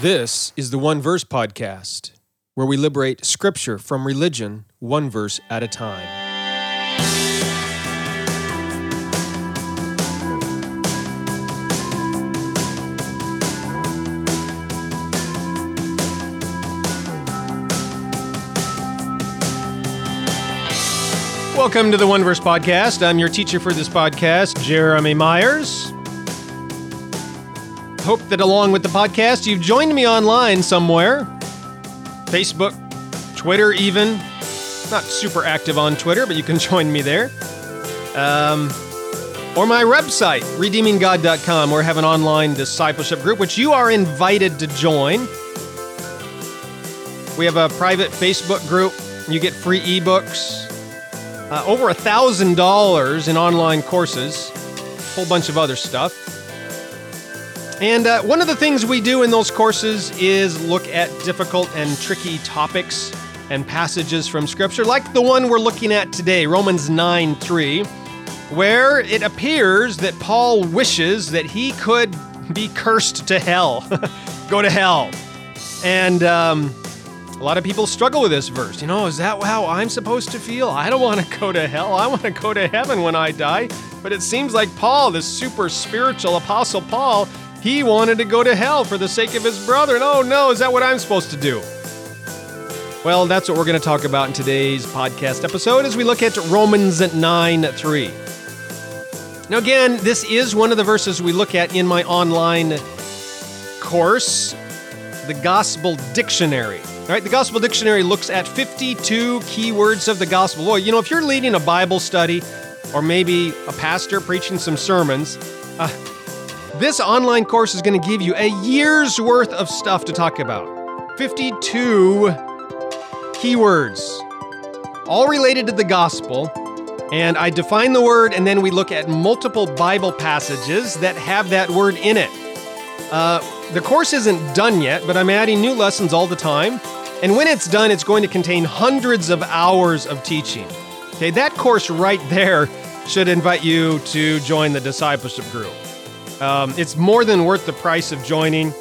This is the One Verse Podcast, where we liberate scripture from religion one verse at a time. Welcome to the One Verse Podcast. I'm your teacher for this podcast, Jeremy Myers. Hope that along with the podcast, you've joined me online somewhere Facebook, Twitter, even. Not super active on Twitter, but you can join me there. Um, or my website, redeeminggod.com, where I have an online discipleship group, which you are invited to join. We have a private Facebook group. You get free ebooks, uh, over a thousand dollars in online courses, a whole bunch of other stuff. And uh, one of the things we do in those courses is look at difficult and tricky topics and passages from Scripture, like the one we're looking at today, Romans 9 3, where it appears that Paul wishes that he could be cursed to hell, go to hell. And um, a lot of people struggle with this verse. You know, is that how I'm supposed to feel? I don't want to go to hell. I want to go to heaven when I die. But it seems like Paul, this super spiritual apostle Paul, he wanted to go to hell for the sake of his brother. And oh no, is that what I'm supposed to do? Well, that's what we're going to talk about in today's podcast episode as we look at Romans 9 3. Now, again, this is one of the verses we look at in my online course, the Gospel Dictionary. All right, the Gospel Dictionary looks at 52 keywords of the Gospel. Boy, you know, if you're leading a Bible study or maybe a pastor preaching some sermons, uh, this online course is going to give you a year's worth of stuff to talk about. 52 keywords, all related to the gospel. And I define the word, and then we look at multiple Bible passages that have that word in it. Uh, the course isn't done yet, but I'm adding new lessons all the time. And when it's done, it's going to contain hundreds of hours of teaching. Okay, that course right there should invite you to join the discipleship group. Um, it's more than worth the price of joining.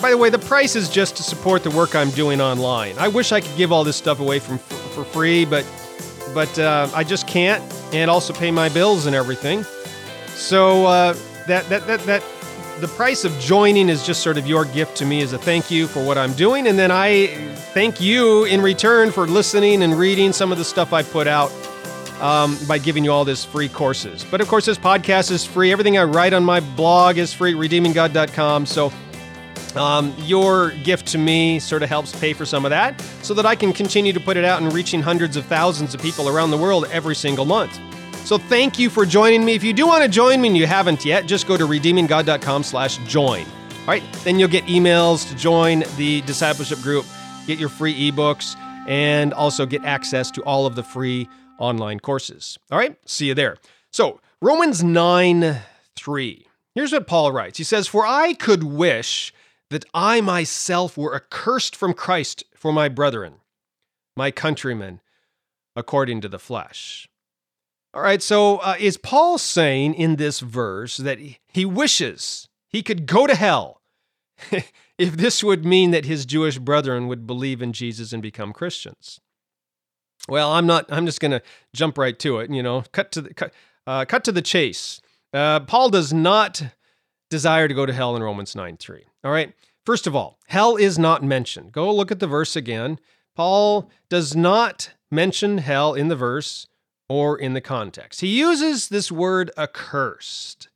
By the way, the price is just to support the work I'm doing online. I wish I could give all this stuff away from for free, but but uh, I just can't, and also pay my bills and everything. So uh, that that that that the price of joining is just sort of your gift to me as a thank you for what I'm doing, and then I thank you in return for listening and reading some of the stuff I put out um, by giving you all this free courses. But of course, this podcast is free. Everything I write on my blog is free, redeeminggod.com. So um, your gift to me sort of helps pay for some of that so that I can continue to put it out and reaching hundreds of thousands of people around the world every single month. So thank you for joining me. If you do want to join me and you haven't yet, just go to redeeminggod.com slash join. All right, then you'll get emails to join the discipleship group, get your free ebooks, and also get access to all of the free online courses. All right, see you there. So, Romans 9 3. Here's what Paul writes He says, For I could wish that I myself were accursed from Christ for my brethren, my countrymen, according to the flesh. All right, so uh, is Paul saying in this verse that he wishes he could go to hell if this would mean that his Jewish brethren would believe in Jesus and become Christians? Well, I'm not. I'm just going to jump right to it. You know, cut to the cut, uh, cut to the chase. Uh, Paul does not desire to go to hell in Romans 9 3. All right. First of all, hell is not mentioned. Go look at the verse again. Paul does not mention hell in the verse or in the context. He uses this word accursed.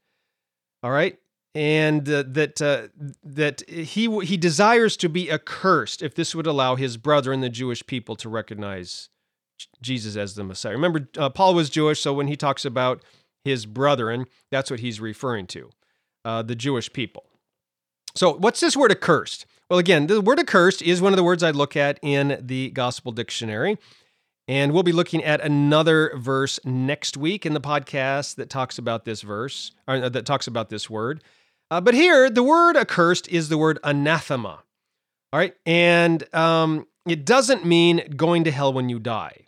All right. And uh, that uh, that he he desires to be accursed if this would allow his brethren, the Jewish people, to recognize Jesus as the Messiah. Remember, uh, Paul was Jewish, so when he talks about his brethren, that's what he's referring to uh, the Jewish people. So, what's this word accursed? Well, again, the word accursed is one of the words I look at in the Gospel Dictionary. And we'll be looking at another verse next week in the podcast that talks about this verse, or uh, that talks about this word. Uh, but here, the word accursed is the word anathema. All right. And um, it doesn't mean going to hell when you die.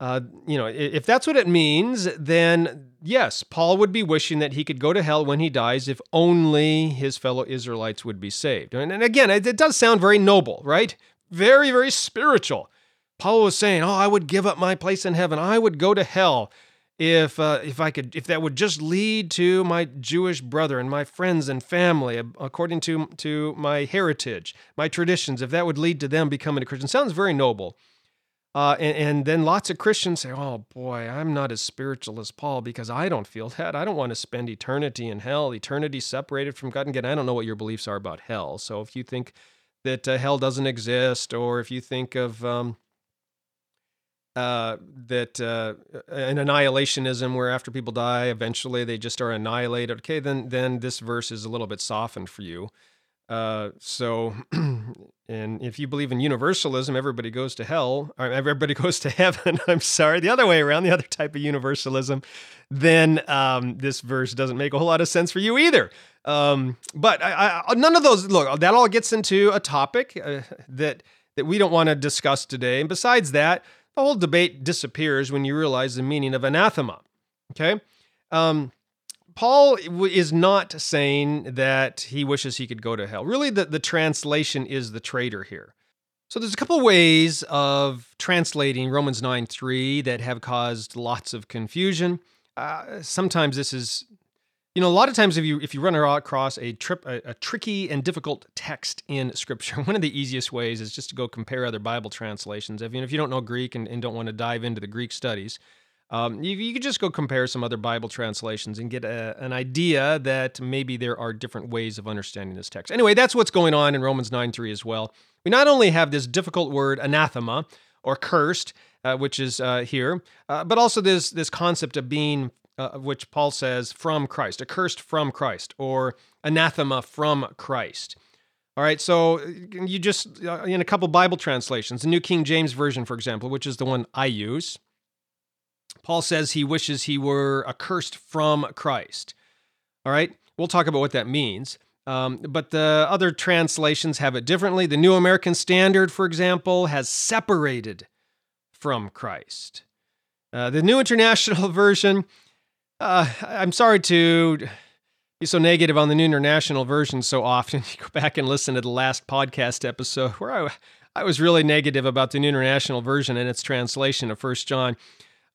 Uh, you know, if that's what it means, then yes, Paul would be wishing that he could go to hell when he dies if only his fellow Israelites would be saved. And, and again, it, it does sound very noble, right? Very, very spiritual. Paul was saying, "Oh, I would give up my place in heaven. I would go to hell if uh, if I could if that would just lead to my Jewish brother and my friends and family according to to my heritage, my traditions, if that would lead to them becoming a Christian, sounds very noble. Uh, and, and, then lots of Christians say, "Oh boy, I'm not as spiritual as Paul because I don't feel that. I don't want to spend eternity in hell, eternity separated from God." And again, I don't know what your beliefs are about hell. So if you think that uh, hell doesn't exist, or if you think of um, uh, that uh, an annihilationism where after people die, eventually they just are annihilated. Okay, then then this verse is a little bit softened for you. Uh, so, and if you believe in universalism, everybody goes to hell, or everybody goes to heaven. I'm sorry, the other way around, the other type of universalism, then um, this verse doesn't make a whole lot of sense for you either. Um, but I, I, none of those look that all gets into a topic uh, that that we don't want to discuss today. And besides that, the whole debate disappears when you realize the meaning of anathema. Okay? Um, Paul is not saying that he wishes he could go to hell. Really, the, the translation is the traitor here. So there's a couple ways of translating Romans 9 3 that have caused lots of confusion. Uh, sometimes this is you know, a lot of times if you if you run across a trip a, a, tricky and difficult text in Scripture, one of the easiest ways is just to go compare other Bible translations. If you, know, if you don't know Greek and, and don't want to dive into the Greek studies, um, you, you could just go compare some other Bible translations and get a, an idea that maybe there are different ways of understanding this text. Anyway, that's what's going on in Romans 9 3 as well. We not only have this difficult word anathema or cursed, uh, which is uh, here, uh, but also this this concept of being uh, which Paul says from Christ, accursed from Christ, or anathema from Christ. All right, so you just, uh, in a couple Bible translations, the New King James Version, for example, which is the one I use, Paul says he wishes he were accursed from Christ. All right, we'll talk about what that means. Um, but the other translations have it differently. The New American Standard, for example, has separated from Christ. Uh, the New International Version uh, I'm sorry to be so negative on the New International Version so often. You go back and listen to the last podcast episode where I, I was really negative about the New International Version and its translation of First John.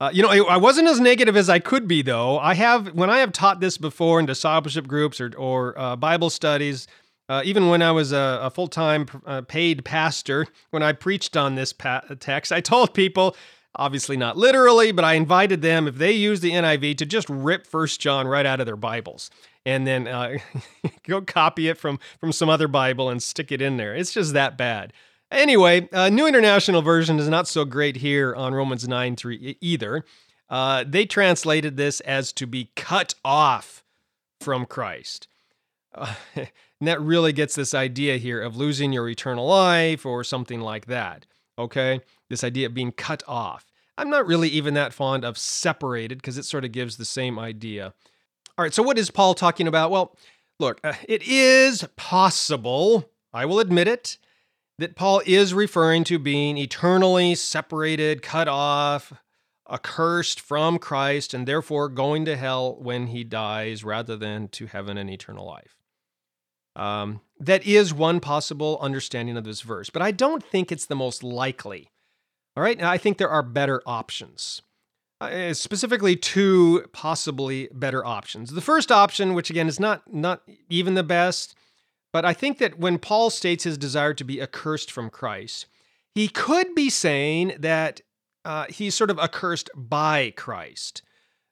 Uh, you know, I, wasn't as negative as I could be, though. I have, when I have taught this before in discipleship groups or, or uh, Bible studies, uh, even when I was a, a full time uh, paid pastor, when I preached on this pa- text, I told people Obviously, not literally, but I invited them, if they use the NIV, to just rip First John right out of their Bibles and then uh, go copy it from, from some other Bible and stick it in there. It's just that bad. Anyway, uh, New International Version is not so great here on Romans 9 3 either. Uh, they translated this as to be cut off from Christ. Uh, and that really gets this idea here of losing your eternal life or something like that. Okay? This idea of being cut off. I'm not really even that fond of separated because it sort of gives the same idea. All right, so what is Paul talking about? Well, look, uh, it is possible, I will admit it, that Paul is referring to being eternally separated, cut off, accursed from Christ, and therefore going to hell when he dies rather than to heaven and eternal life. Um, that is one possible understanding of this verse, but I don't think it's the most likely. All right, I think there are better options. Uh, specifically, two possibly better options. The first option, which again is not not even the best, but I think that when Paul states his desire to be accursed from Christ, he could be saying that uh, he's sort of accursed by Christ.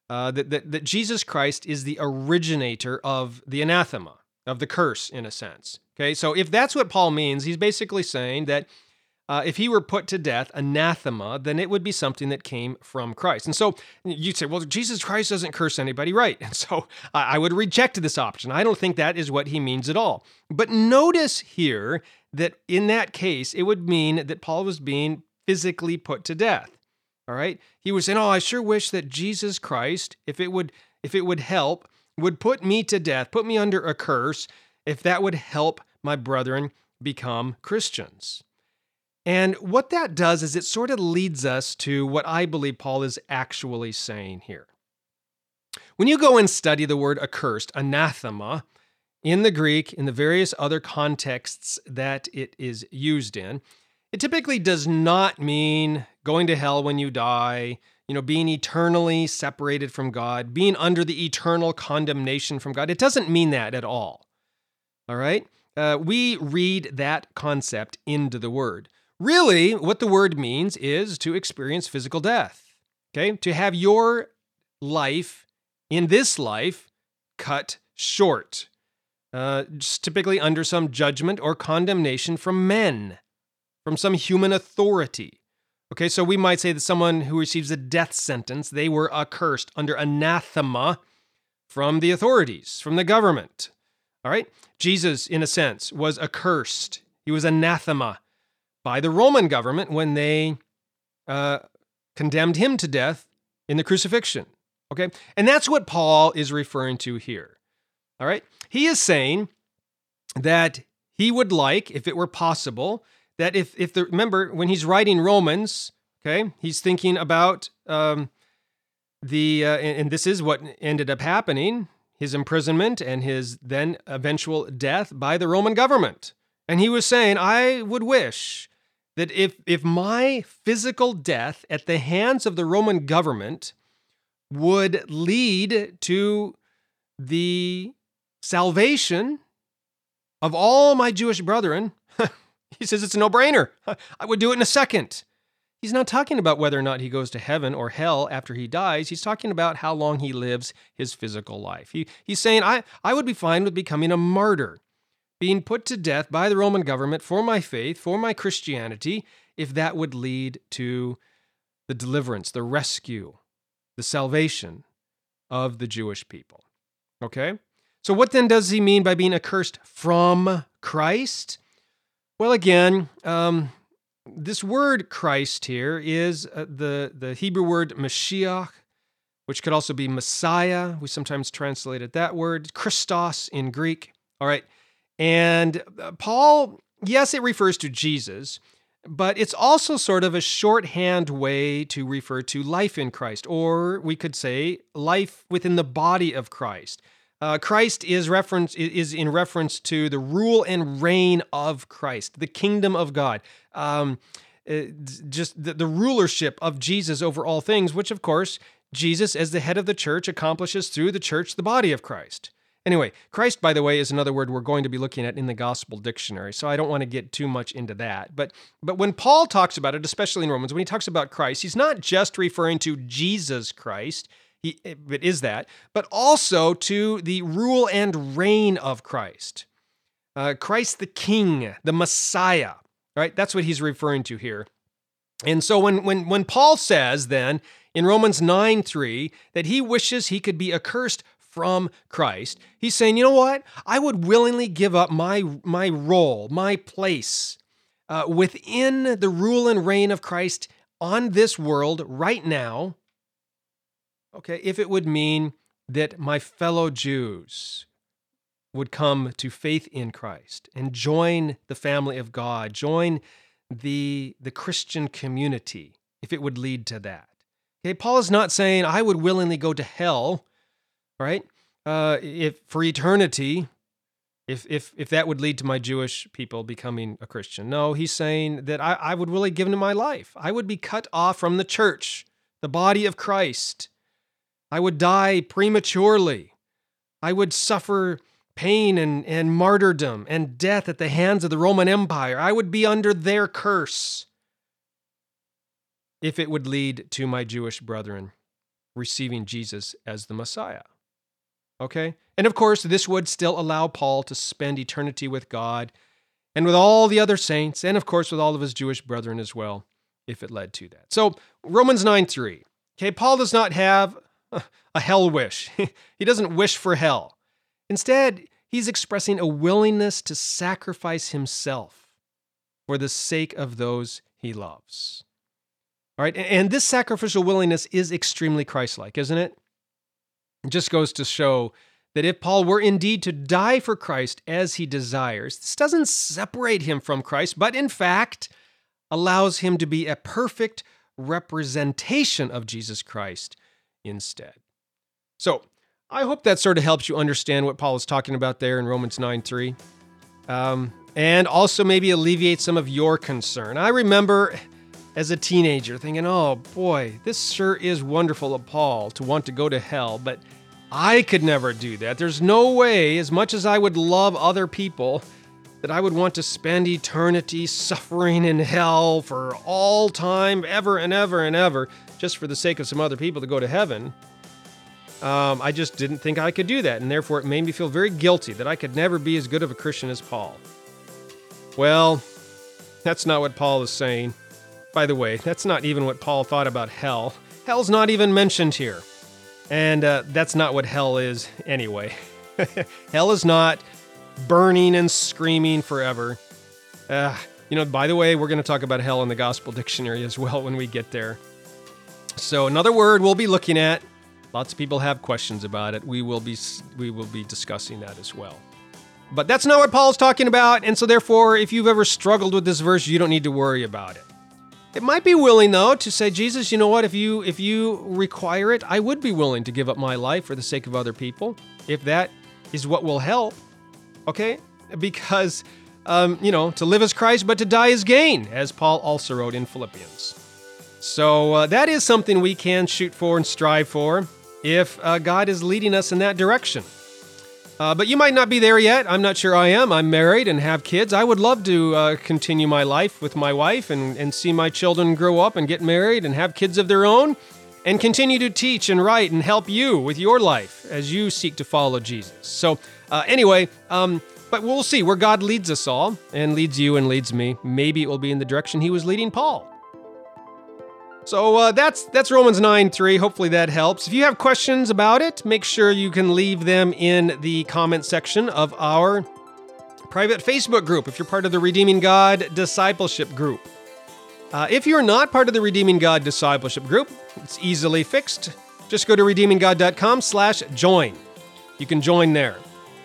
Uh, that, that, that Jesus Christ is the originator of the anathema of the curse in a sense. Okay, so if that's what Paul means, he's basically saying that uh, if he were put to death, anathema, then it would be something that came from Christ. And so you'd say, well, Jesus Christ doesn't curse anybody, right? And so I would reject this option. I don't think that is what he means at all. But notice here that in that case, it would mean that Paul was being physically put to death. All right, he was saying, "Oh, I sure wish that Jesus Christ, if it would, if it would help, would put me to death, put me under a curse, if that would help my brethren become Christians. And what that does is it sort of leads us to what I believe Paul is actually saying here. When you go and study the word accursed, anathema, in the Greek, in the various other contexts that it is used in, it typically does not mean going to hell when you die, you know, being eternally separated from God, being under the eternal condemnation from God. It doesn't mean that at all. All right? Uh, we read that concept into the word. Really, what the word means is to experience physical death, okay? To have your life in this life cut short, uh, typically under some judgment or condemnation from men, from some human authority. Okay, so we might say that someone who receives a death sentence, they were accursed under anathema from the authorities, from the government. All right? Jesus, in a sense, was accursed. He was anathema by the Roman government when they uh, condemned him to death in the crucifixion. Okay? And that's what Paul is referring to here. All right? He is saying that he would like, if it were possible, that if, if the, remember, when he's writing Romans, okay, he's thinking about um, the, uh, and, and this is what ended up happening his imprisonment and his then eventual death by the Roman government. And he was saying, I would wish that if if my physical death at the hands of the Roman government would lead to the salvation of all my Jewish brethren, he says it's a no-brainer. I would do it in a second. He's not talking about whether or not he goes to heaven or hell after he dies. He's talking about how long he lives his physical life. He, he's saying, I, I would be fine with becoming a martyr being put to death by the Roman government for my faith, for my Christianity, if that would lead to the deliverance, the rescue, the salvation of the Jewish people. Okay? So, what then does he mean by being accursed from Christ? Well, again, um, this word Christ here is uh, the, the Hebrew word Mashiach, which could also be Messiah. We sometimes translate it that word, Christos in Greek. All right. And uh, Paul, yes, it refers to Jesus, but it's also sort of a shorthand way to refer to life in Christ, or we could say life within the body of Christ. Uh, Christ is reference is in reference to the rule and reign of Christ, the kingdom of God, um, uh, just the, the rulership of Jesus over all things, which of course Jesus, as the head of the church, accomplishes through the church, the body of Christ. Anyway, Christ, by the way, is another word we're going to be looking at in the Gospel Dictionary, so I don't want to get too much into that. But but when Paul talks about it, especially in Romans, when he talks about Christ, he's not just referring to Jesus Christ. He, it is that, but also to the rule and reign of Christ. Uh, Christ the King, the Messiah, right? That's what he's referring to here. And so when when when Paul says then in Romans 9 3 that he wishes he could be accursed from Christ. He's saying, you know what? I would willingly give up my, my role, my place uh, within the rule and reign of Christ on this world right now. Okay, if it would mean that my fellow Jews would come to faith in Christ and join the family of God, join the, the Christian community, if it would lead to that. Okay, Paul is not saying I would willingly go to hell right? Uh, if for eternity, if if if that would lead to my Jewish people becoming a Christian. No, he's saying that I, I would really give him my life. I would be cut off from the church, the body of Christ. I would die prematurely. I would suffer pain and, and martyrdom and death at the hands of the Roman Empire. I would be under their curse if it would lead to my Jewish brethren receiving Jesus as the Messiah. Okay? And of course, this would still allow Paul to spend eternity with God and with all the other saints, and of course, with all of his Jewish brethren as well, if it led to that. So, Romans 9 3. Okay, Paul does not have a hell wish, he doesn't wish for hell. Instead, he's expressing a willingness to sacrifice himself for the sake of those he loves. All right, and this sacrificial willingness is extremely Christ like, isn't it? Just goes to show that if Paul were indeed to die for Christ as he desires, this doesn't separate him from Christ, but in fact allows him to be a perfect representation of Jesus Christ instead. So, I hope that sort of helps you understand what Paul is talking about there in Romans 9 3. Um, and also maybe alleviate some of your concern. I remember as a teenager thinking, oh boy, this sure is wonderful of Paul to want to go to hell, but I could never do that. There's no way, as much as I would love other people, that I would want to spend eternity suffering in hell for all time, ever and ever and ever, just for the sake of some other people to go to heaven. Um, I just didn't think I could do that, and therefore it made me feel very guilty that I could never be as good of a Christian as Paul. Well, that's not what Paul is saying. By the way, that's not even what Paul thought about hell. Hell's not even mentioned here. And uh, that's not what hell is anyway. hell is not burning and screaming forever. Uh, you know, by the way, we're going to talk about hell in the Gospel Dictionary as well when we get there. So, another word we'll be looking at Lots of people have questions about it. We will be we will be discussing that as well. But that's not what Paul's talking about, and so therefore, if you've ever struggled with this verse, you don't need to worry about it. It might be willing though to say, Jesus, you know what? If you if you require it, I would be willing to give up my life for the sake of other people, if that is what will help. Okay, because um, you know, to live as Christ, but to die is gain, as Paul also wrote in Philippians. So uh, that is something we can shoot for and strive for if uh, God is leading us in that direction. Uh, but you might not be there yet. I'm not sure I am. I'm married and have kids. I would love to uh, continue my life with my wife and, and see my children grow up and get married and have kids of their own and continue to teach and write and help you with your life as you seek to follow Jesus. So, uh, anyway, um, but we'll see where God leads us all and leads you and leads me. Maybe it will be in the direction He was leading Paul. So uh, that's that's Romans 9 3. Hopefully that helps. If you have questions about it, make sure you can leave them in the comment section of our private Facebook group if you're part of the Redeeming God Discipleship group. Uh, if you're not part of the Redeeming God Discipleship group, it's easily fixed. Just go to redeeminggod.com slash join. You can join there.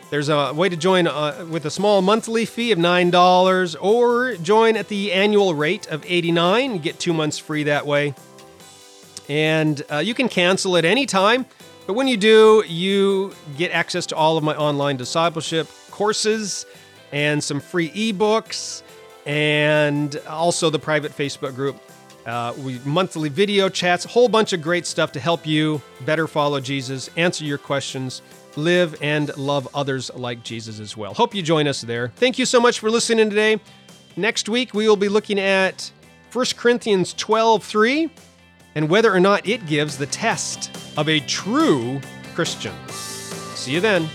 There's a way to join uh, with a small monthly fee of $9 or join at the annual rate of $89. You get two months free that way. And uh, you can cancel at any time. But when you do, you get access to all of my online discipleship courses and some free ebooks and also the private Facebook group. Uh, we monthly video chats, a whole bunch of great stuff to help you better follow Jesus, answer your questions, live and love others like Jesus as well. Hope you join us there. Thank you so much for listening today. Next week, we will be looking at 1 Corinthians 12 3 and whether or not it gives the test of a true Christian. See you then.